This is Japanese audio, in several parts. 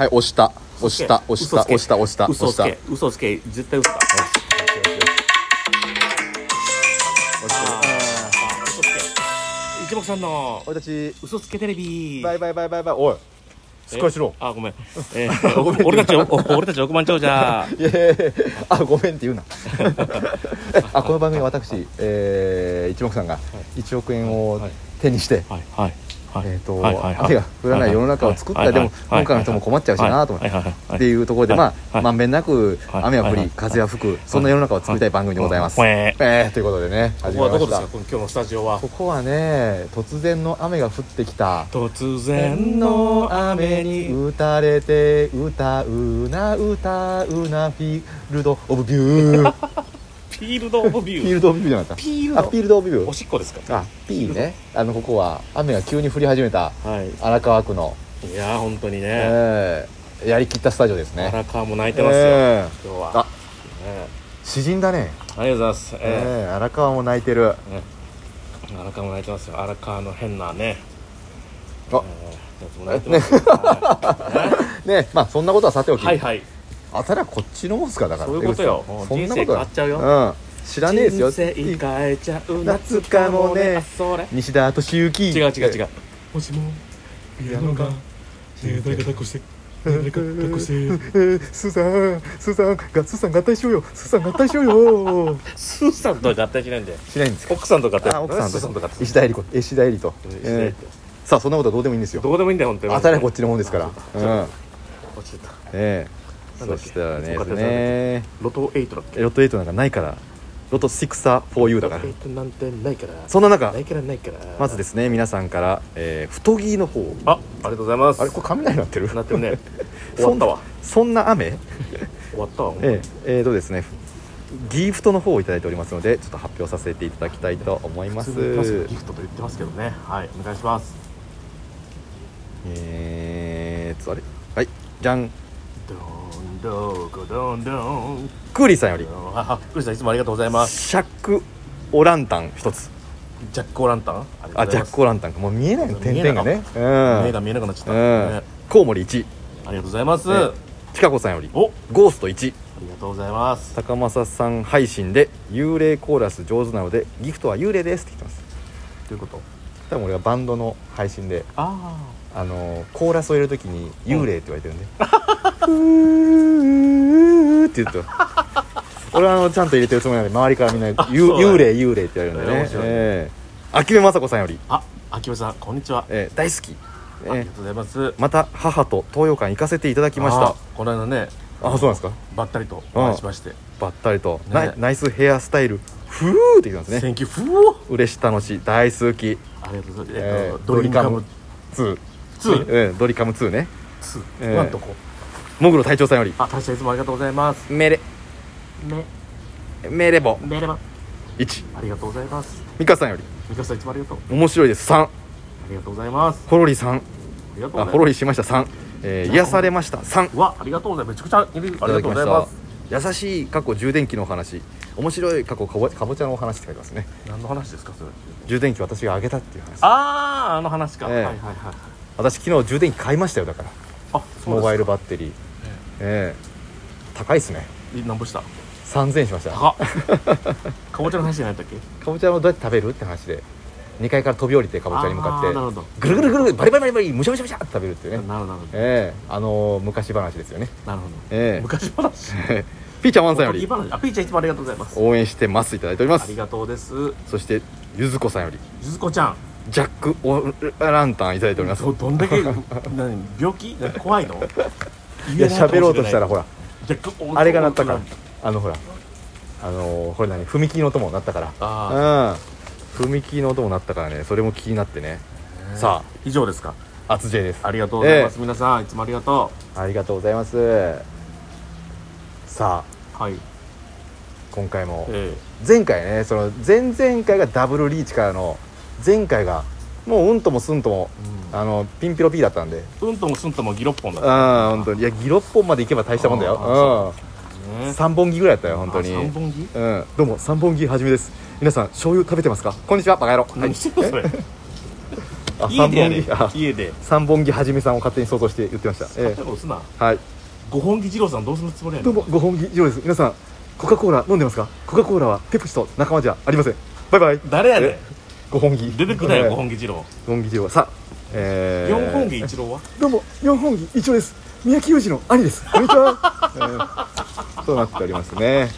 はい押した。押した。押した。押した。押した。嘘つけ。嘘つけ。絶対嘘だ。一目さんの。俺たち。嘘つけテレビ。バイバイバイバイバイ。おい。しっかりしろ。あごめん、えー、俺たちお俺たち億万長者。いやいやいや。あごめんって言うな。えあこの番組は私、えー、一目さんが1億円をはい。手にして、はいはい。はいえーと雨が降らない世の中を作ったはいでもはい農家の人も困っちゃうしなと思って。っていうところで、まあ、はい。まんべんなくはい。雨は降り、はい風は吹く、そんな世の中を作りたい番組でございます。はい。えー、ということでね、ここは始めました。どこですか。この今日のスタジオは？ここはね、突然の雨が降ってきた。突天然のの雨に打たれて歌うな歌うなフィールド・オブ・ビュー フィールド・オブ・ビュー。フィールド・オブ・ビューじゃなかった？あフィールド。フィールド・オブ・ビュおーしっこですか？あ P ね。あのここは雨が急に降り始めたはい。荒川区の、いやー本当にね、えーやりきったスタジオですね。荒川も泣いてますよ、えー。今日は。あね。詩人だね。ありがとうございます、ええー荒川も泣いてる。ー。荒川も泣いてますよ。荒川の変なね。あ。やつも泣いてますよ、はね。まあそんなことはさておき、いはいはいあたらこっちのもんすかだから。そういうことよ。江口さんもう人生変わっちゃうよ。うん。知らねえですよ。人生変えちゃう。夏かもね西田敏行。違う違う違う。もしもピアノが。誰か抱っこして誰か抱っこして。えースーさんスーさんがスーさん合体しようよ。スーさん合体しようよ。スーさんとは合体しないんで。しないんですか？奥さんと合体。あ奥さんと合体。と石田絵里子。石田絵里と。さあそんなことはどうでもいいんですよ。どうでもいいんだよ本当に。当たりはこっちのもんですから。あうん。落ちてた。ええそしたらねね。ロト8だっけ？ロト8なんかないから。ロト6さ 4U だから。ロト8なんてないから。そんな中ないからないから。まずですね皆さんから、えー太着の方。あありがとうございます。あれこれ雷鳴ってる？なってるね。終わったわ。そんな雨？終わったわ。えええーとですねギフトの方をいただいておりますのでちょっと発表させていただきたいと思います。ギフトと言ってますけどねはいお願いしますえーとあれはいじゃんドンドコドンドンクーリーさんより。あクリスさんいつもありがとうございます。シャックオランタン一つ。ジャックオランタン？あジャックオランタンか。もう見えないの点々がね。目が見えなくなっちゃった、うん。ね。コウモリ1ありがとうございます、えちかこさんより。お。あゴースト1りがとうございます。高政さん配信で幽霊コーラス上手なのでギフトは幽霊ですって言ってます。ということ？多分俺がバンドの配信で。ああのコーラスを入れるときに幽霊って言われてるんで「ふー」って言って俺はあのちゃんと入れてるつもりなんで周りからみんな「ゆそうだね。幽霊幽霊」って言われるんでね。えー面白いええ。秋部雅子さんより、あ秋葉さんこんにちは、えー大好き、えーありがとうございます。また母と東洋館行かせていただきました。あこの間ねあそうなんですか。ばったりとお会いしましてばったりと、ね。ナイスヘアスタイル。ふーって言ってますね。 Thank you フー。嬉し楽しい大好き、ありがとうございます、えーえっとドリカム。2 2えー。ドリカム2ね。2、えーなんとこ。もぐろ隊長さんより。あ大将いつもありがとうございます。メレ。めメレボ。メレバ1ありがとうございます。ミカさんより。ミカさんいつもありがとう。面白いです。3ありがとうございます。ホロリ3ありがとうございあます。ホロリしました。3、えー癒されました。3うわありがとうございます。めちゃくちゃありがとうございます優しい過去充電器のお話。面白い過去かぼかぼちゃのお話って書いてますね。何の話ですかそれ。充電器私があげたっていう話。あああの話か、ええ。はいはいはい私昨日充電器買いましたよだから。あそうモバイルババッテリー。ええ。高いっすね。何ぼした？3000円しました。高っ。かぼちゃの話じゃないんだっけ？かぼちゃをどうやって食べるって話で2階から飛び降りてかぼちゃに向かってぐるぐるぐるぐるバリバリバリバリむしゃむしゃむしゃって食べるっていうね。なるほど。ええ。あのー昔話ですよね。どなるほど。ええ。昔話？ピーちゃんワンさんよりピーちゃんいつもありがとうございます。応援してますいただいております。ありがとうです。そしてゆずこさんより。ゆずこちゃん。ジャック・オランタンいただいております。どどんだけ何病気？怖いの？いや喋ろうとしたらほら。ジャックおあれが鳴ったから。あのほら。あのー、これ何？踏切の音も鳴ったから。あうん踏切の音も鳴ったからね。それも気になってね。あさ以上ですか。あ厚 J です。ありがとうございます、皆さんいつもありがとありがとうございます。さあ。うはい。今回も。え前回ねその前々回がダブルリーチからの前回がもううんともすんともえあのピンピロピーだったんで。うん、うんともすんともギロッポンだうん本当に。いやギロッポンまで行けば大したもんだあよ三本木ぐらいだったよ本当に。あ三本木？うん。どうも三本木はじめです。皆さん醤油食べてますか？こんにちはバカ野郎。はい。何してそれ。あ家で家で。三本木はじめさんを勝手に想像して言ってました。ええ。なえはい。五本木二郎さんどうするつもりやねどうんもご本気以上です。皆さんコカ・コーラ飲んでますか？コカ・コーラはペプシと仲間じゃありません。バイバイ。誰やねん？え？ご本気出てくなよ五木本木二郎。五本木二郎。さあえー。四本木一郎は？どうも四本木一郎です。宮城裕二の兄です。こんにちは、えーそうなっておりますね。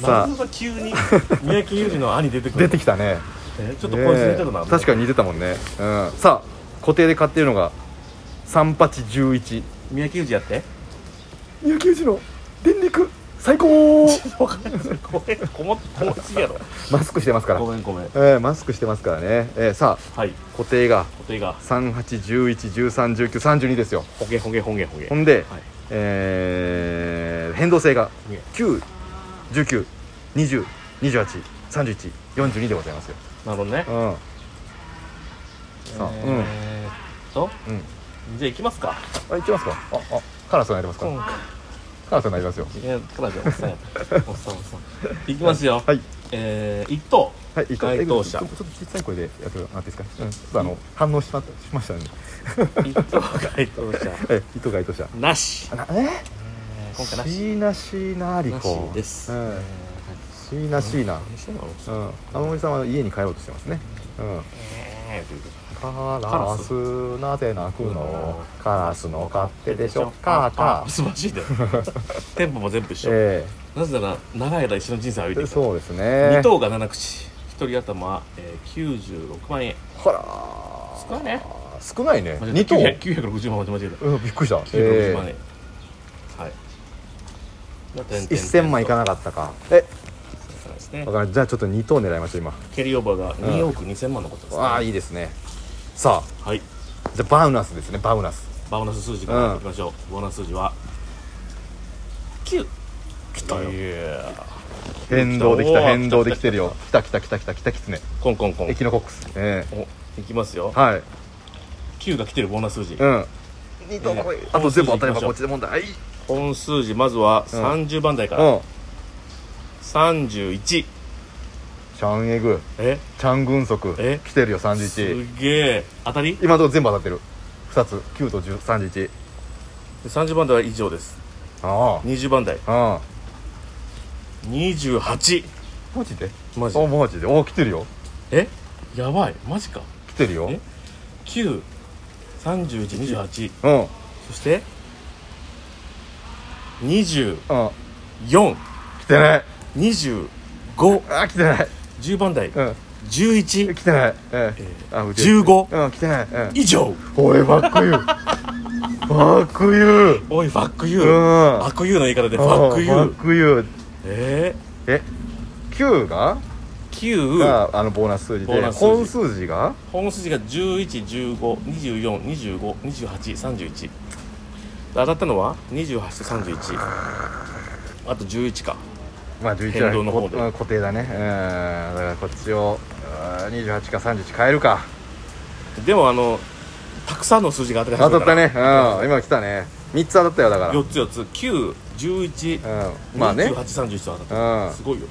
さなんで急に。三宅裕二の兄出てくある。出てきたね。えちょっと声似てるな。ねえ。確かに似てたもんね、うん、さあ固定で買ってるのが3811三宅裕二やって。宮城裕二の電力。最高。わかんない。これこもこもすぎやろ。マスクしてますから。ごめんごめん。えー、マスクしてますからね、えー、さあはい。固定が固定が。3811131932ですよ。ほげほげほげほげ。ほんで、はい。えー変動性がほげ91920283142でございますよ。なるほどね。うん。さあうんえーっとうん。じゃあ行きますか。あ行きますか。ああカラスになりますか、うん。カラスになりますよ。いやからじゃおっさんおっさんおっさん。行きますよ。はい。えー一等はいいいか該当者。ちょっと小さい声でやってもらっていいですか、うん、ちょっとあの反応しましましたね。一等該当者。え糸が糸者。なし。ええー？今回なし。椎名椎名リなコしです。うん。えーはい椎名椎名天森さんは家に帰ろうとしてますね。うん。カラスなぜ鳴くの？カラスの勝手でしょカーカー素晴らしいでテンポも全部一緒。えなぜなら長い間一緒の人生を歩いてきたえそうですね。二等が七口。一人頭、えー、96万円。ほら少ないね。少ないね。間違えた。二等960万間違えた。うんびっくりした。960万円、えはい。え1000万いかなかったか。え。わかるじゃあちょっと2等狙いましょう今。キャリーオー。バーが2億2000万のことですね、わあいいですね。さあ。はい。じゃあバウナスですね。バウナス。バーナス数字からいきましょう、ボーナス数字は。9来たよ。いや変動できた変動できてるよ。来た来た来た来た来たきつねコンコンコンエキノコックスえおいきますよえはい9が来てるボーナス数字、うん2等ええあと全部当たればこっちで問題はい本数字まずはうん。30番台から、うん。31チャンエグ。え？チャン軍足え？来てるよす31げえ。当たり？今のところ全部当たってる。2つ。9と10 31で30番台は以上です。あ20番台。ああ。28あマジで？マジあマジで？お来てるよ。え？やばい。マジか。来てるよ。え？93128うんうん。そして？24来てない。25あ来てない。10番台。うん。11来てない。えええあうち15うん来てない。うん。以上。おいバックユー。バックユー。おいファックユうん。ーファックユーの言い方でファックユバーックユー。ええ9が？ー、9があのボーナス数字で。ボーナス数字。本数字が？本筋が111524252831当たったのは28と31あと11か。まあ11変動の方で。固定だね。うん。だからこっちをうん28か31変えるか。でもあのたくさんの数字が当たり当たったね。ううん。今来たね。3つ当たったよだから。4つ4つ。911うん。まあね。2831と当たった、うん。すごいよ。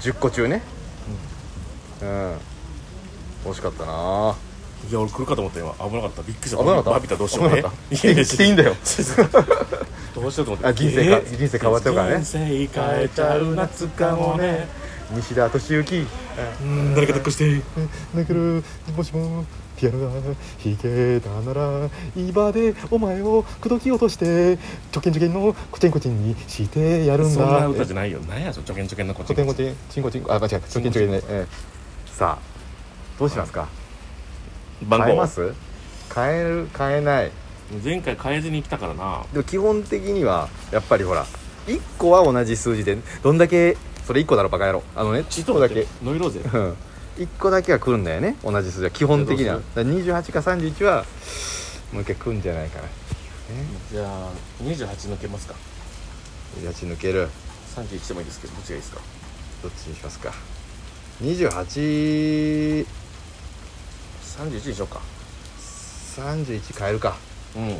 10個中ね。うん。惜しかったないや俺来るかと思った今。危なかった。びっくりした。危なかったバビったらどうしよう危なかった。いやいや来ていいんだよ。どうしようと思って。あ人生か人生変わっちゃうからね。人生変えちゃう夏かもね。西田敏行。うん誰か抱っこして。だけどもしもピアノが弾けたなら今でお前を口説き落としてチョキンチョキンのコチンコチンにしてやるんだ。そんな歌じゃないよ。何やちょけんちょけんのこっちコチンコチンチンコチンコあ間違えた。チョキンチョキンね、ええ。さあどうしますか？番号。変えます？変える変えない。前回変えずに来たからな。でも基本的にはやっぱりほら1個は同じ数字でどんだけそれ1個だろバカ野郎。あのね1個だけ。ノイローゼうん。1個だけは来るんだよね。同じ数字は。基本的には。どうだから28か31はもう一回来るんじゃないかな。じゃあ28抜けますか。28抜ける。31でもいいですけどどっちがいいですか？どっちにしますか？2831 31にしようか。変えるか。うん。うん。ち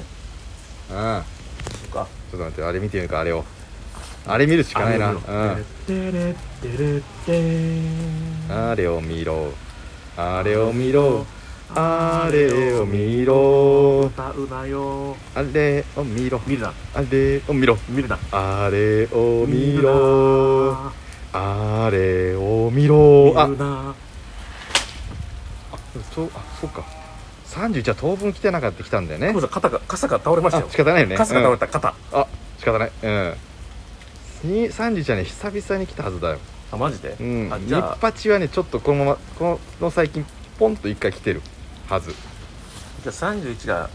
そうか。ょっと待ってあれ見てみるかあれを。あれ見るしかないな。あれを見ろ。あれを見ろ。あれを見ろ。歌うなよ。あれを見ろ。見るな。あれを見ろ。見るな。あれを見ろ。あれを見ろ。ああそうか。31は当分来てなかった来たんだよね。肩が傘が倒れましたあよ仕方ないよね。傘が倒れた肩、うん。あ仕方ない。うん。に31はね久々に来たはずだよ。あマジで、うん。ニあじゃあッパチはねちょっとこのままこの最近ポンと一回来てるはず。じゃあ31が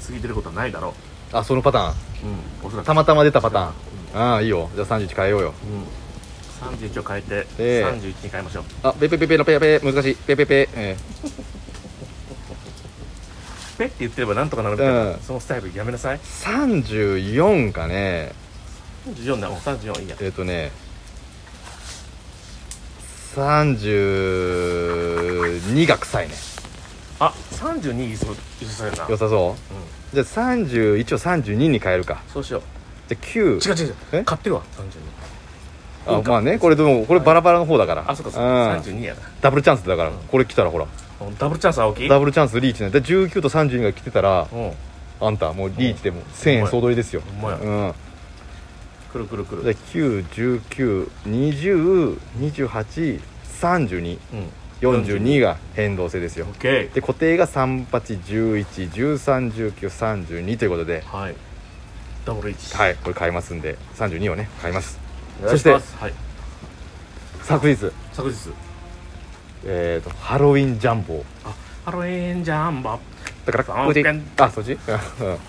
次出ることはないだろあそのパターン。ううんおそらく。たまたま出たパターン。うん。ああいいよ。じゃあ31変えようよ。うん、31を変えて、で31に変えましょう。あペペペペのペペペ難しい。ペペペえペって言ってればなんとかなるみたいな、うん。そのスタイルやめなさい。ー、34かね。34だ。もう34いいや。えっ、とね。32が臭いね。あ32いいそう良さそうやな。良さそう？うん、じゃあ31を32に変えるか。そうしよう。じゃあ9違う違う違う。え？買ってるわ32あまあねこれでもこれバラバラの方だから。あそうかそううん。か32やな。ダブルチャンスだから。うん。これ来たらほら。ダブルチャンス青木？ダブルチャンスリーチね。で19と32が来てたらうん。あんたもうリーチでもう1000円総取りですよ。ほんまや。うん。くるくるくる。で919202832うん42が変動制ですよ。オッケで固定が3811131932ということで。ーはい。ダブル1はい。これ買いますんで。32をね買いますお願いします。はい。昨日。昨日。えっ、とハロウィンジャンボ。あハロウィンジャンボ。だからあこれでペンあそっちうん。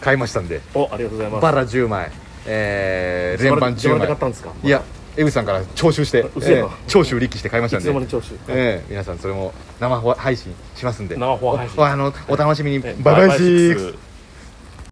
買いましたんで。おありがとうございます。バラ10枚。えー、連番10自腹で買枚ったんですか？いや江口さんから徴収して、えー徴収力して買いましたんで。の間に聴取ええ皆さんそれも生配信しますんで。生配信。おあのお楽しみに。えバイバイシークス。ス